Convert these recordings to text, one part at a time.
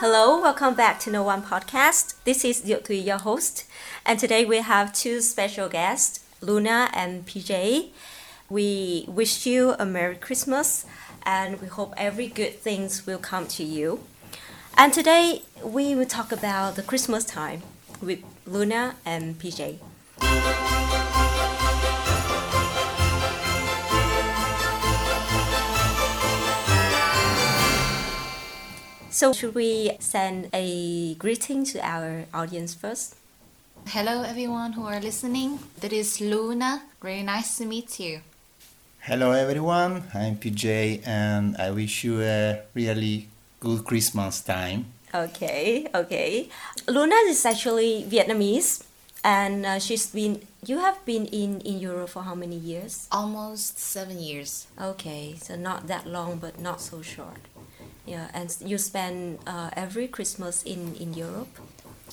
Hello, welcome back to No One Podcast. This is Thùy, your host, and today we have two special guests, Luna and PJ. We wish you a Merry Christmas, and we hope every good things will come to you. And today we will talk about the Christmas time with Luna and PJ. So, should we send a greeting to our audience first? Hello, everyone who are listening. That is Luna. Very nice to meet you. Hello everyone, I'm PJ and I wish you a really good Christmas time. Okay, okay. Luna is actually Vietnamese, and uh, she's been. You have been in in Europe for how many years? Almost seven years. Okay, so not that long, but not so short. Yeah, and you spend uh, every Christmas in in Europe.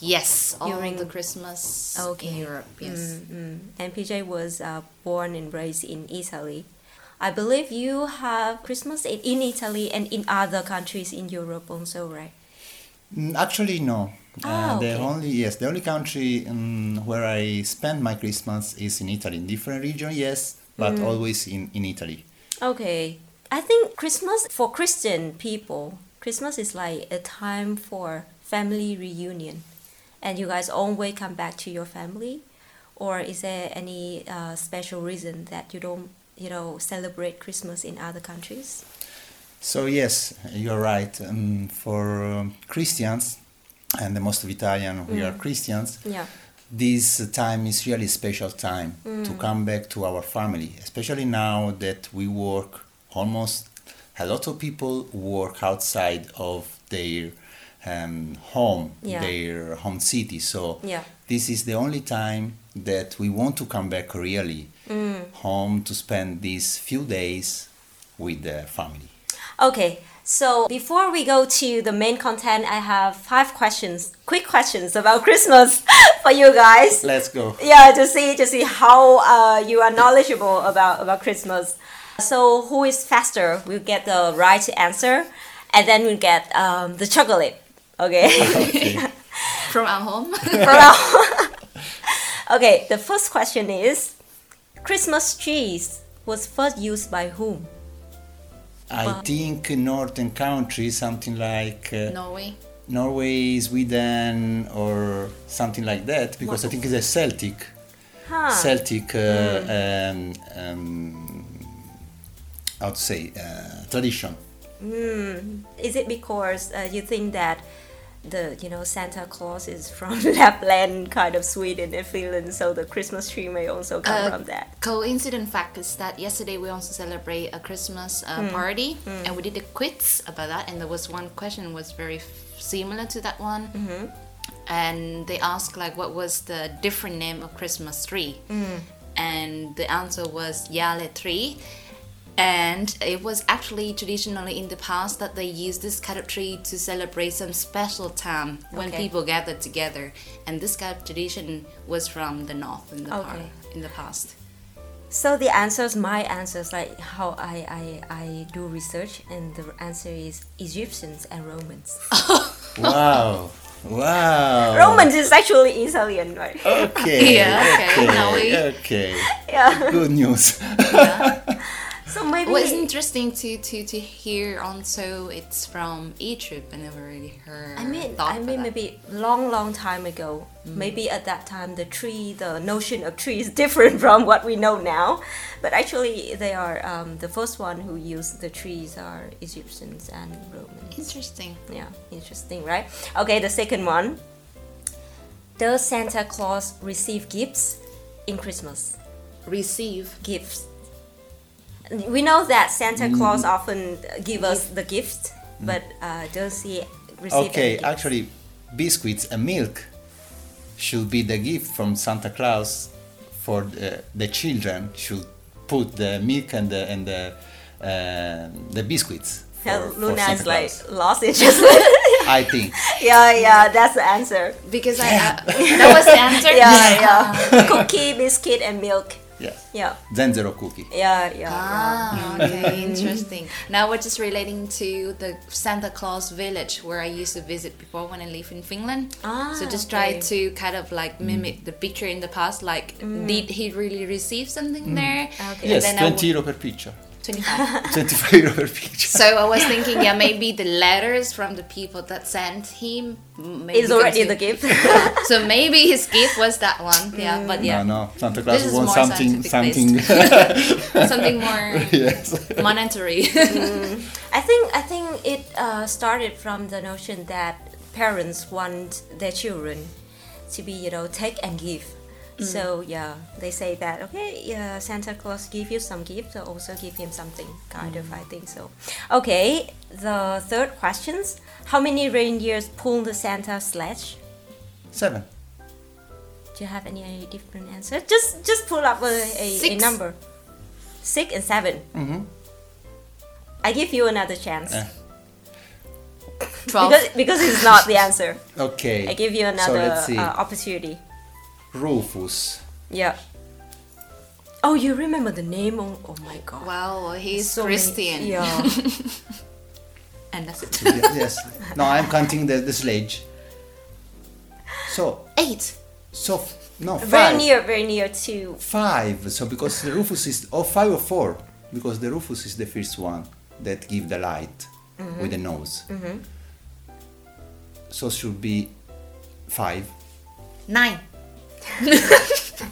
Yes, all During- the Christmas Okay. in Europe. Yes. Mm, And PJ was uh, born and raised in Italy. I believe you have Christmas in, in Italy and in other countries in Europe also, right? Mm, Actually, no. Ah, Uh, the okay. only yes, the only country um, where I spend my Christmas is in Italy. In different region, yes, but Mm. always in, in Italy. Okay. I think Christmas for Christian people, Christmas is like a time for family reunion. And you guys always come back to your family? Or is there any uh, special reason that you don't, you know, celebrate Christmas in other countries? So yes, you're right. Um, for um, Christians, and the most of Italian we are Christians. Yeah. this time is really special time to come back to our family especially now that we work almost a lot of people work outside of their um, home Yeah. their home city so Yeah. this is the only time that we want to come back really home to spend these few days with the family Okay, so before we go to the main content, I have five questions, quick questions about Christmas for you guys. let's go Yeah, to see to see how uh, you are knowledgeable about about Christmas. So who is faster will get the right answer, and then we'll get um, the chocolate. Okay. okay. From our home. From our- okay. The first question is, Christmas trees was first used by whom? i think northern countries something like uh, Norway. Norway, Sweden, or something like that, because I think it's a Celtic, Huh. Celtic, uh, um, um, how to say, uh, tradition. Is it because uh, you think that the you know Santa Claus is from Lapland, kind of Sweden and Finland, so the Christmas tree may also come Uh, from that? Coincident fact is that yesterday we also celebrate a Christmas uh, party, and we did a quiz about that. And there was one question was very f- similar to that one, and they asked like, what was the different name of Christmas tree? And the answer was Yule tree. And it was actually traditionally in the past that they used this kind of tree to celebrate some special time when Okay. people gathered together. And this kind of tradition was from the north in the, par- Okay. in the past. So the answers, my answers, like how I, I, I do research, and the answer is Egyptians and Romans. Wow, wow. Romans is actually Italian, right? Okay. Yeah, okay, Okay. okay. Yeah. Good news. So maybe Well, it's interesting to, to, to hear also it's from Egypt. I never really heard. I mean, I mean, maybe long, long time ago. Maybe at that time, the tree, the notion of tree is different from what we know now. But actually, they are um, the first one who used the trees are Egyptians and Romans. Interesting. Yeah, interesting, right? Okay, the second one. Does Santa Claus receive gifts in Christmas? Receive. Gifts. We know that Santa Claus often give us the gifts, but uh, does he receive? any okay, gifts? actually, biscuits and milk should be the gift from Santa Claus for the, the children. Should put the milk and the and the uh, the biscuits. For, Hell, for Luna is like Claus. lost interest. I think. yeah, yeah, that's the answer. Because I, uh, that was the answer? Yeah, yeah. Cookie, biscuit, and milk. Yes. Yeah. Zenzero cookie. Yeah, yeah. Ah, okay, interesting. Now we're just relating to the Santa Claus village where I used to visit before when I lived in Finland. Ah, so just try okay. to kind of like mimic the picture in the past. Like, did he really receive something there? Okay. Yes, And then 20 w- euro per picture. 25. 25 euro per picture. so I was thinking, yeah, maybe the letters from the people that sent him. m- Maybe It's already the gift. So maybe his gift was that one. Yeah, but yeah, No, no. Santa Claus This wants something, something. something more yes. monetary. I think I think it uh, started from the notion that parents want their children to be, you know, take and give. So yeah, they say that okay, yeah, Santa Claus give you some gift, so also give him something, kind of. I think so. Okay, the third questions: How many reindeers pull the Santa sledge? Seven. Do you have any different answer? Just just pull up a, a, a number. Six and 7 Mm-hmm. I give you another chance. Eh. Twelve. Because, because it's not the answer. Okay. I give you another let's uh, opportunity. Rufus. Yeah. Oh, you remember the name? Oh, oh my god. Wow, he's So many- Christian. yeah. And that's it. Ye- yes. No, I'm counting the, the sledge. So, Eight. so f- no very near, very near to. Five. So because the Rufus is oh five or four because the Rufus is the first one that give the light Mm-hmm. with the nose. So should be five. Nine.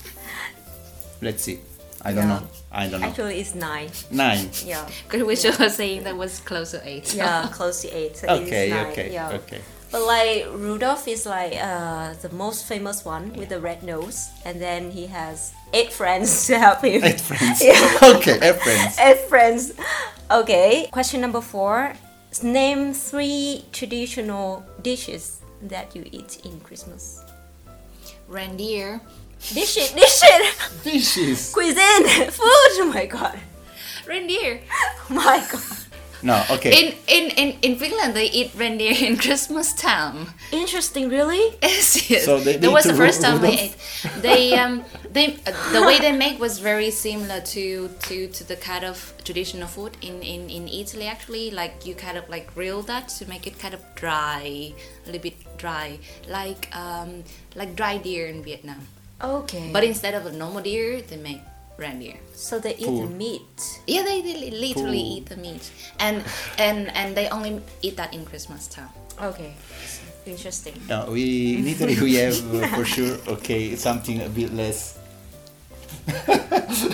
Let's see. I don't Yeah. know. I don't know. Actually, it's nine. Nine. Yeah. Because we should was saying that was close to eight. Yeah, close to eight. So it Okay. is nine. Okay. Yeah. Okay. But like Rudolph is like uh, the most famous one with the red nose, and then he has eight friends to help him. Eight friends. Yeah. okay. Eight friends. Eight friends. Okay. Question number four. Name three traditional dishes that you eat in Christmas. Reindeer. Dish it, dish it. Fishes. Cuisine, food. Oh my god. Reindeer. Oh my god. No. Okay. In, in in in Finland, they eat reindeer in Christmas time. Interesting, really? Yes, yes. So they that was the first time I ate. They um they uh, the way they make was very similar to to to the kind of traditional food in in in Italy. Actually, like you kind of like grill that to make it kind of dry, a little bit dry, like um like dry deer in Vietnam. Okay. But instead of a normal deer, they make reindeer. so they eat Poor. the meat. Yeah, they, they literally Cool. eat the meat, and and and they only eat that in Christmas time. Okay. Interesting. No, we in Italy we have uh, for sure okay something a bit less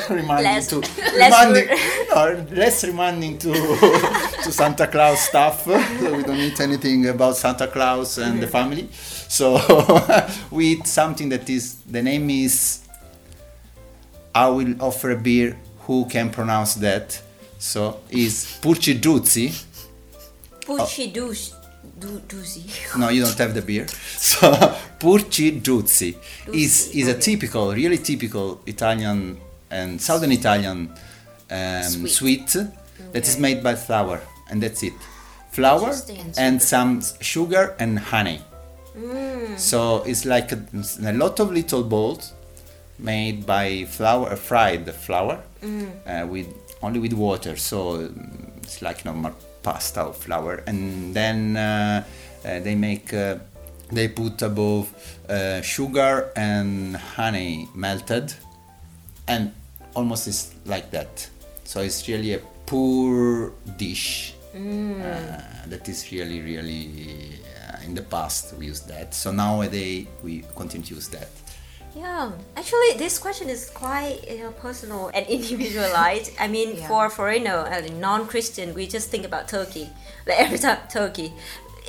reminding Less- to less reminding, no, less reminding to to Santa Claus stuff. So we don't eat anything about Santa Claus and the family. So we eat something that is the name is. I will offer a beer. Who can pronounce that? So is Purcedduzzi. Pucci douche. Du- No, you don't have the beer. So Purcedduzzi is is a typical, really typical Italian and southern Italian um, Sweet. sweet, that is made by flour, and that's it. Flour and some sugar and honey. So it's like a, a lot of little balls made by flour, uh, fried flour, uh, with only with water. So um, it's like normal pasta or flour, and then uh, they make. Uh, they put above uh, sugar and honey melted, and almost is like that. So it's really a poor dish. Uh, that is really, really. Uh, in the past we used that. So nowadays we continue to use that. Yeah, actually, this question is quite you know, personal and individualized. I mean, Yeah. for foreigner and non-Christian, we just think about Turkey. Like every time Turkey,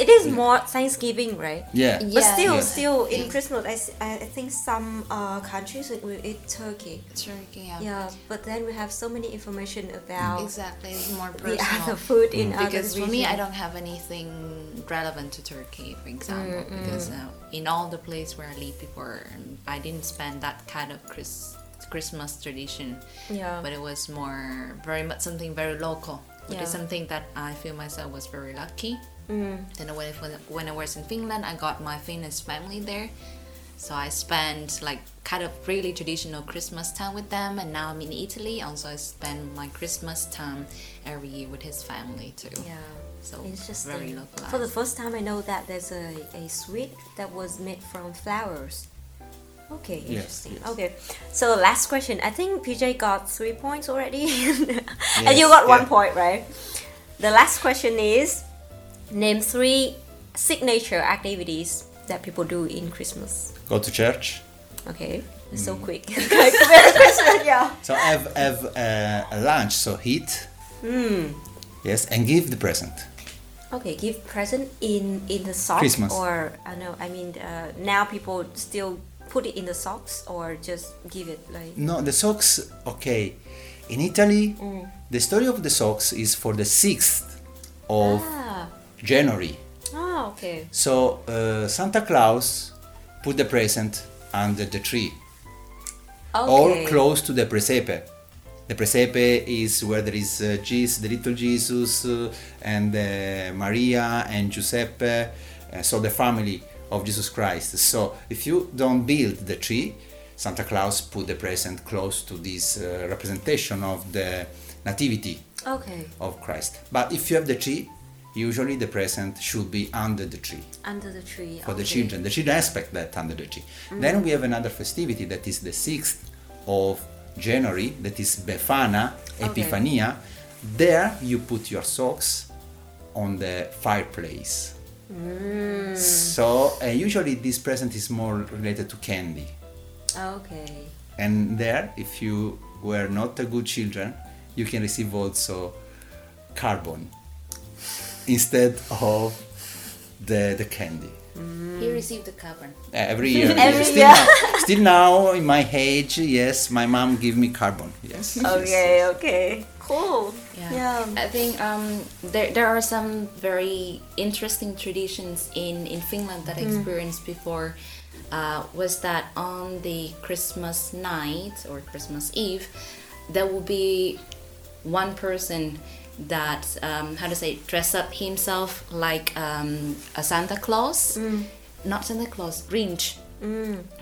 it is more Thanksgiving, right? Yeah. But Yeah. still, Yeah. still in Christmas, I, s- I think some uh, countries will eat turkey. Turkey, yeah. Yeah, but then we have so many information about Exactly, it's more personal. the other food in other because for me, I region. don't have anything relevant to Turkey, for example, because uh, in all the place where I lived before, I didn't spend that kind of Chris, Christmas tradition. Yeah. But it was more very much something very local. It Yeah. is something that I feel myself was very lucky. Mm. Then when I, when I was in Finland, I got my Finnish family there. So I spent like kind of really traditional Christmas time with them, and now I'm in Italy. Also, I spend my Christmas time every year with his family too. Yeah. So Interesting. very localized. For the first time, I know that there's a, a sweet that was made from flowers. Okay, interesting. yes. Okay, so last question. I think PJ got three points already, and you Yes, got one point, right? The last question is name three signature activities that people do in Christmas. Go to church. Okay, Mm. so quick. like very Christmas, yeah. So have have uh, a lunch. So eat. Hmm. Yes, and give the present. Okay, give present in in the socks Christmas. or I know. I mean, uh, now people still put it in the socks or just give it like. No, the socks. Okay, in Italy, Mm. the story of the socks is for the sixth of Ah, January. ah, okay. So uh, Santa Claus put the present under the tree Okay. or close to the presepe. The presepe is where there is uh, Jesus, the little Jesus, uh, and uh, Maria and Giuseppe, uh, so the family of Jesus Christ. So if you don't build the tree, Santa Claus put the present close to this uh, representation of the nativity Okay, of Christ. But if you have the tree, usually the present should be under the tree under the tree. for the children. The children expect that under the tree. Then we have another festivity that is the 6th of January, that is Befana, Okay. There you put your socks on the fireplace. So uh, usually this present is more related to candy. Okay. And there, if you were not a good children, you can receive also carbon instead of the, the candy. He received the carbon. Uh, every year. Every still, year. Now, still now, in my age, yes, my mom give me carbon. Yes. yes, Okay. yes. Okay. Cool. Yeah. I think um, there, there are some very interesting traditions in, in Finland that I experienced before. Uh, was that on the Christmas night or Christmas Eve, there will be one person that um, how to say dress up himself like um, a Santa Claus, not Santa Claus, Grinch.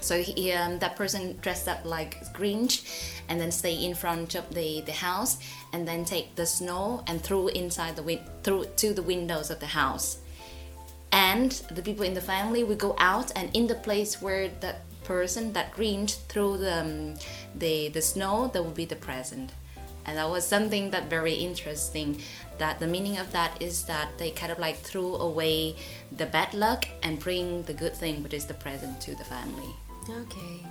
So he, um, that person dressed up like Grinch, and then stay in front of the, the house, and then take the snow and throw inside the win- through to the windows of the house. And the people in the family will go out, and in the place where that person, that Grinch, threw the um, the the snow, there will be the present. And that was something that very interesting. That the meaning of that is that they kind of like threw away the bad luck and bring the good thing, which is the present, to the family. Okay.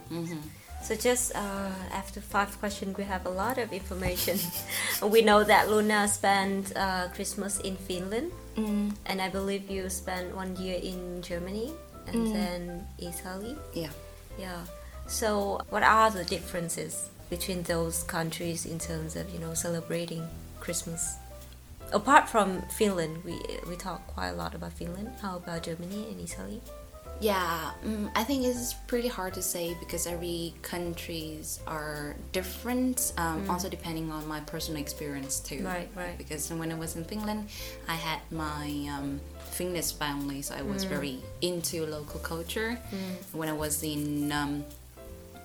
So just uh, after five questions, we have a lot of information. we know that Luna spent uh, Christmas in Finland, and I believe you spent one year in Germany and then Italy. Yeah. Yeah. So what are the differences between those countries in terms of you know celebrating Christmas? Apart from Finland, we we talk quite a lot about Finland. How about Germany and Italy? Yeah, mm, I think it's pretty hard to say because every countries are different. Um, Also depending on my personal experience too. Right, right. Because when I was in Finland, I had my um, Finnish family, so I was very into local culture. When I was in um,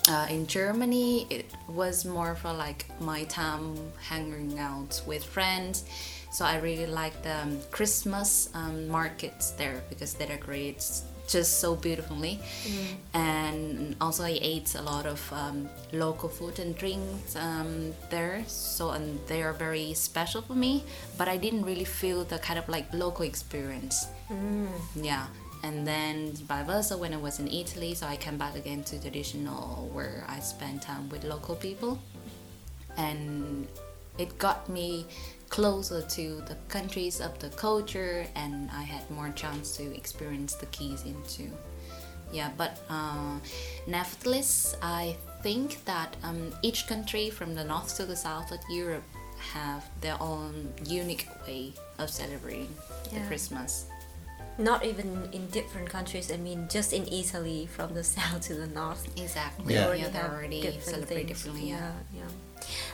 uh, in Germany, it was more for like my time hanging out with friends. So I really liked the um, Christmas um, markets there because they decorate just so beautifully. And also I ate a lot of um, local food and drinks um, there. So and they are very special for me. But I didn't really feel the kind of like local experience. Yeah. And then vice versa when I was in Italy, so I came back again to traditional where I spent time with local people. And it got me closer to the countries of the culture and I had more chance to experience the keys into yeah but uh, nevertheless I think that um, each country from the north to the south of Europe have their own unique way of celebrating the Christmas Not even in different countries. I mean, just in Italy, from the south to the north. Exactly. Yeah. Yeah, they have already different celebrate things. differently. Yeah. yeah.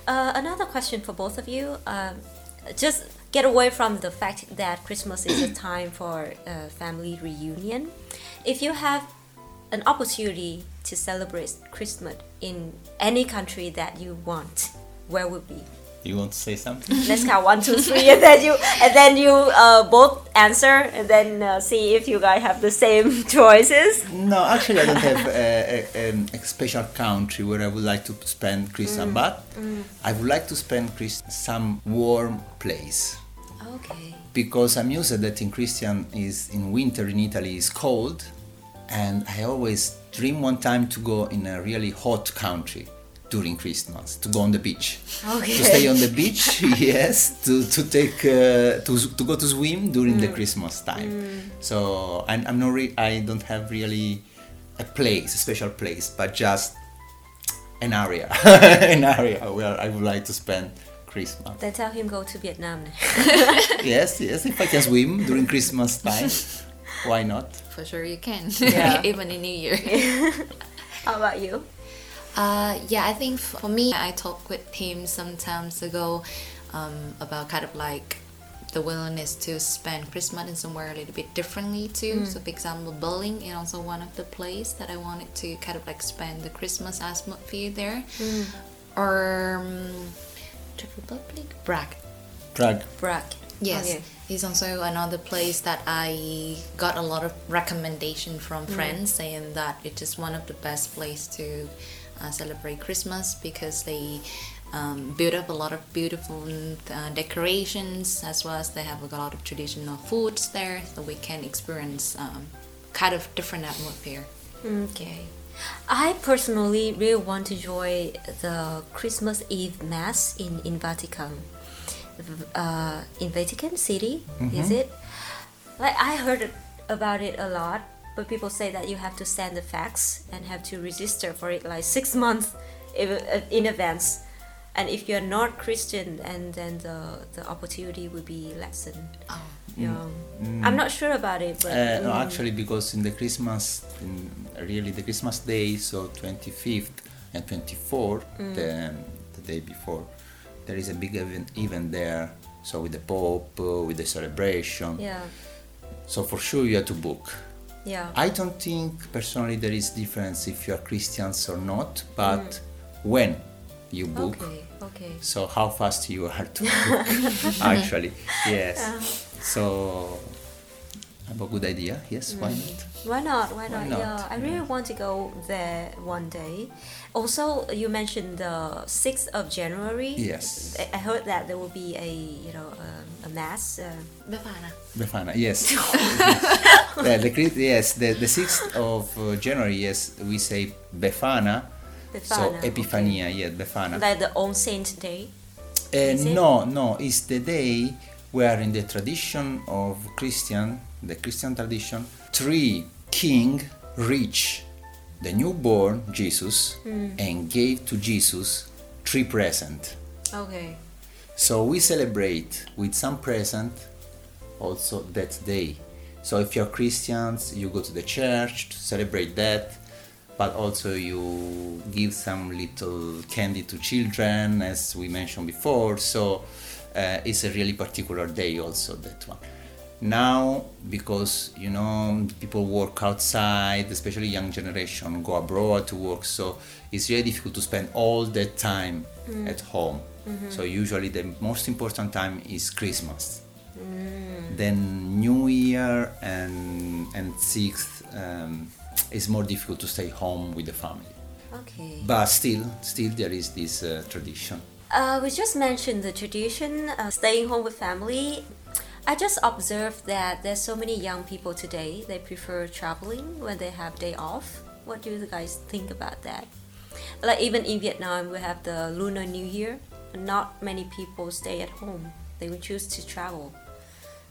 Uh, another question for both of you. Um, just get away from the fact that Christmas is a time for uh, family reunion. If you have an opportunity to celebrate Christmas in any country that you want, where would be? You want to say something? Let's count one, two, three, and then you and then you uh, both answer, and then uh, see if you guys have the same choices. No, actually, I don't have a, a, um, a special country where I would like to spend Christmas, but I would like to spend Christmas some warm place Okay. because I'm used that in Christian is in winter in Italy is cold, and I always dream one time to go in a really hot country during Christmas to go on the beach. Okay. To stay on the beach, yes. To, to take uh, to, to go to swim during Mm. the Christmas time. So I'm, I'm not re- I don't have really a place, a special place, but just an area, an area where I would like to spend Christmas. Then tell him go to Vietnam. yes, yes. If I can swim during Christmas time, why not? For sure you can. Yeah. Even in New Year. How about you? Uh, yeah, I think for me, I talked with him some times ago um, about kind of like the willingness to spend Christmas in somewhere a little bit differently too. So, for example, Berlin is also one of the place that I wanted to kind of like spend the Christmas atmosphere there. Or um, Czech Republic, Prague. Prague. Prague. Yes, Okay. it's also another place that I got a lot of recommendation from friends saying that it is one of the best place to uh, celebrate Christmas because they um, build up a lot of beautiful uh, decorations as well as they have a lot of traditional foods there, so we can experience um, kind of different atmosphere. Okay. I personally really want to join the Christmas Eve Mass in, in Vatican. Uh, in Vatican City, is it? Like I heard about it a lot, but people say that you have to send the fax and have to register for it like six months in, in advance. And if you're not Christian, and then the, the opportunity will be lessened. Oh. Yeah. I'm not sure about it, but Uh, no, mm, actually, because in the Christmas, in really the Christmas day, so 25th and 24th, Mm. the, the day before, there is a big event, event there. So with the Pope, uh, with the celebration. yeah, So for sure you have to book. Yeah. I don't think personally there is difference if you are Christians or not, but Mm. when you book. Okay, okay. So how fast you are to book, actually, yes. So, have a good idea. Yes, why Mm. not? Why not? Why not? Why not? Yeah, I really want to go there one day. Also, you mentioned the sixth of January. Yes. I- I heard that there will be a you know um, a mass. Uh, Befana. Befana, yes. yeah, the, Chri- yes, the, the 6th of uh, January, yes, we say Befana. so Befana, okay. Epifania, yeah, Befana. like the All Saint Day. Uh, no, no, it's the day where in the tradition of Christian, the Christian tradition, three king reach the newborn Jesus Hmm. and gave to Jesus three present. Okay. So we celebrate with some present also that day. So if you're Christians, you go to the church to celebrate that, but also you give some little candy to children, as we mentioned before. So uh, it's a really particular day, also that one. Now, because you know people work outside, especially young generation go abroad to work, so it's really difficult to spend all that time at home. So usually the most important time is Christmas then New Year and and sixth um, is more difficult to stay home with the family. Okay. But still, still there is this uh, tradition. Uh, we just mentioned the tradition, uh, staying home with family. I just observed that there's so many young people today. They prefer traveling when they have day off. What do you guys think about that? Like even in Vietnam, we have the Lunar New Year. Not many people stay at home. They will choose to travel.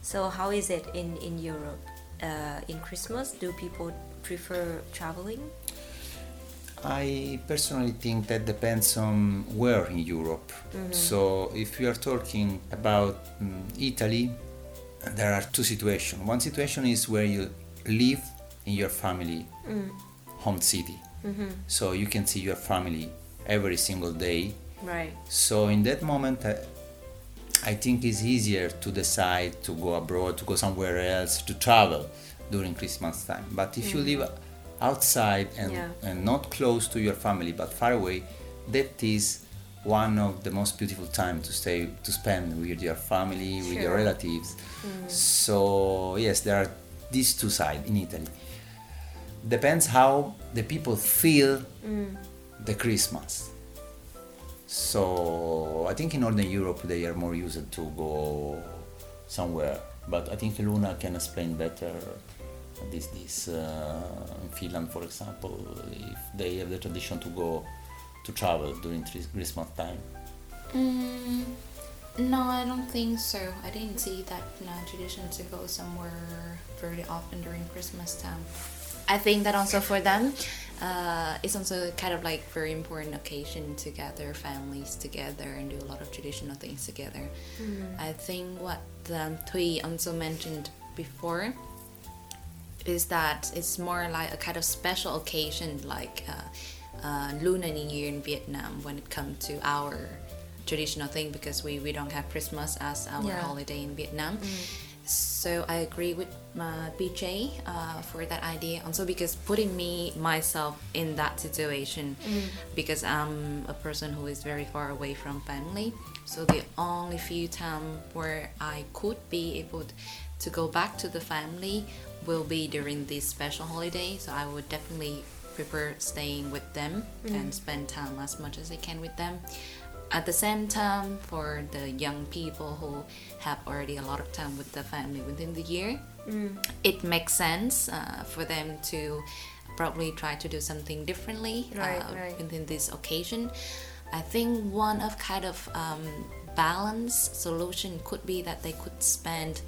So how is it in in Europe? Uh, in Christmas, do people prefer traveling? I personally think that depends on where in Europe. So if we are talking about mm, Italy, there are two situations. One situation is where you live in your family mm. home city. Mm-hmm. So you can see your family every single day Right. So in that moment, I, I think it's easier to decide to go abroad, to go somewhere else, to travel during Christmas time. But if you mm-hmm. live outside and, Yeah. and not close to your family but far away, that is one of the most beautiful time to stay to spend with your family, with your Sure. relatives. So yes, there are these two sides in Italy. Depends how the people feel the Christmas. So I think in Northern Europe they are more used to go somewhere, but I think Luna can explain better this this uh, in Finland, for example, if they have the tradition to go to travel during Christmas time. Mm, no, I don't think so. I didn't see that tradition to go somewhere very often during Christmas time. I think that also for them, uh, it's also kind of like very important occasion to gather families together and do a lot of traditional things together. I think what um, Thùy also mentioned before is that it's more like a kind of special occasion like uh, uh, Lunar New Year in Vietnam when it comes to our traditional thing because we, we don't have Christmas as our Yeah. holiday in Vietnam. So I agree with uh, PJ uh, for that idea. Also because putting me myself in that situation because I'm a person who is very far away from family. So the only few time where I could be able to go back to the family will be during this special holiday. So I would definitely prefer staying with them and spend time as much as I can with them. At the same time, for the young people who have already a lot of time with the family within the year, it makes sense uh, for them to probably try to do something differently Right, uh, right. within this occasion. I think one of kind of um, balance solution could be that they could spend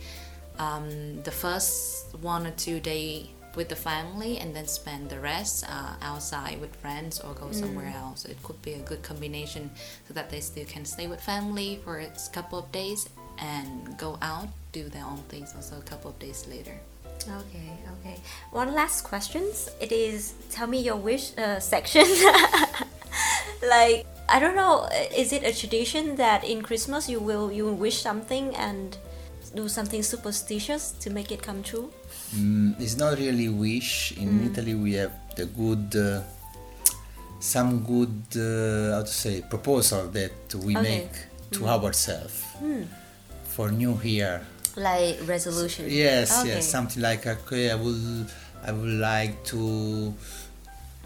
um, the first one or two day with the family and then spend the rest uh, outside with friends or go somewhere else. It could be a good combination so that they still can stay with family for a couple of days and go out, do their own things also a couple of days later. Okay, okay. One last question. It is tell me your wish uh, section. like I don't know. Is it a tradition that in Christmas you will you wish something and do something superstitious to make it come true? Mm, it's not really wish. In Italy, we have the good, uh, some good, uh, how to say, proposal that we Okay. make to ourselves for New Year. Like resolution. Yes, Okay. yes, something like okay, I will, I would like to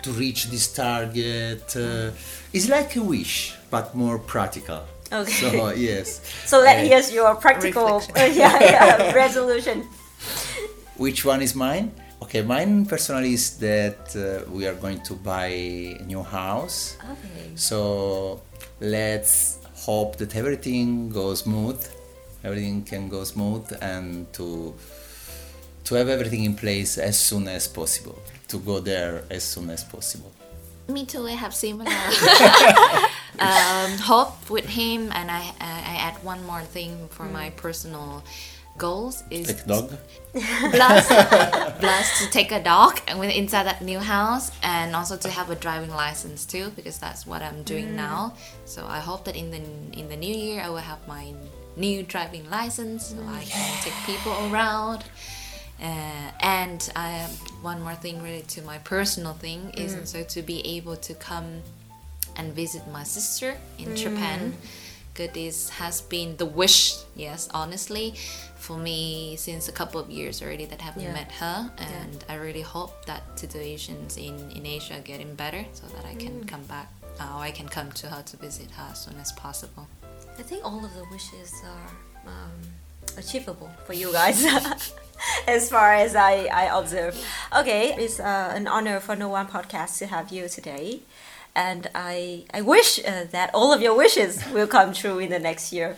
to reach this target. Uh, it's like a wish, but more practical. Okay. So yes. So let Uh, here's your practical uh, yeah, yeah, resolution. Which one is mine? Okay, mine personally is that uh, we are going to buy a new house. Okay. So let's hope that everything goes smooth. Everything can go smooth and to to have everything in place as soon as possible. To go there as soon as possible. Me too. I have similar um, hope with him, and I I add one more thing for my personal goals is Like dog. plus plus to take a dog and when inside that new house and also to have a driving license too because that's what I'm doing mm. now. So I hope that in the in the new year I will have my new driving license so I can take people around. Uh, and I have one more thing related to my personal thing is mm. also to be able to come and visit my sister in mm. Japan. Good is has been the wish, yes, honestly, for me since a couple of years already that I haven't Yeah. met her, and I really hope that situations in in Asia are getting better so that I can come back. Uh, I can come to her to visit her as soon as possible. I think all of the wishes are um, achievable for you guys, as far as I, I observe. Okay, it's uh, an honor for No One Podcast to have you today. And I, I wish uh, that all of your wishes will come true in the next year.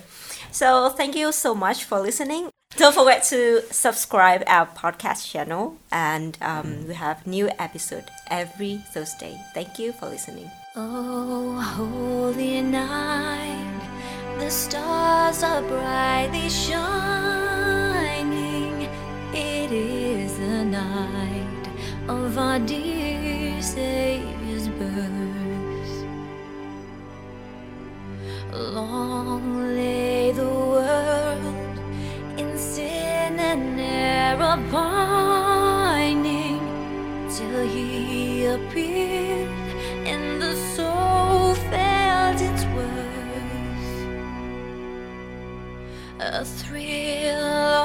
So thank you so much for listening. Don't forget to subscribe our podcast channel, and um, we have new episode every Thursday. Thank you for listening. Oh, holy night, the stars are brightly shining. It is the night of our dear Savior's birth. Long lay care binding till he appeared and the soul felt its worth. A thrill.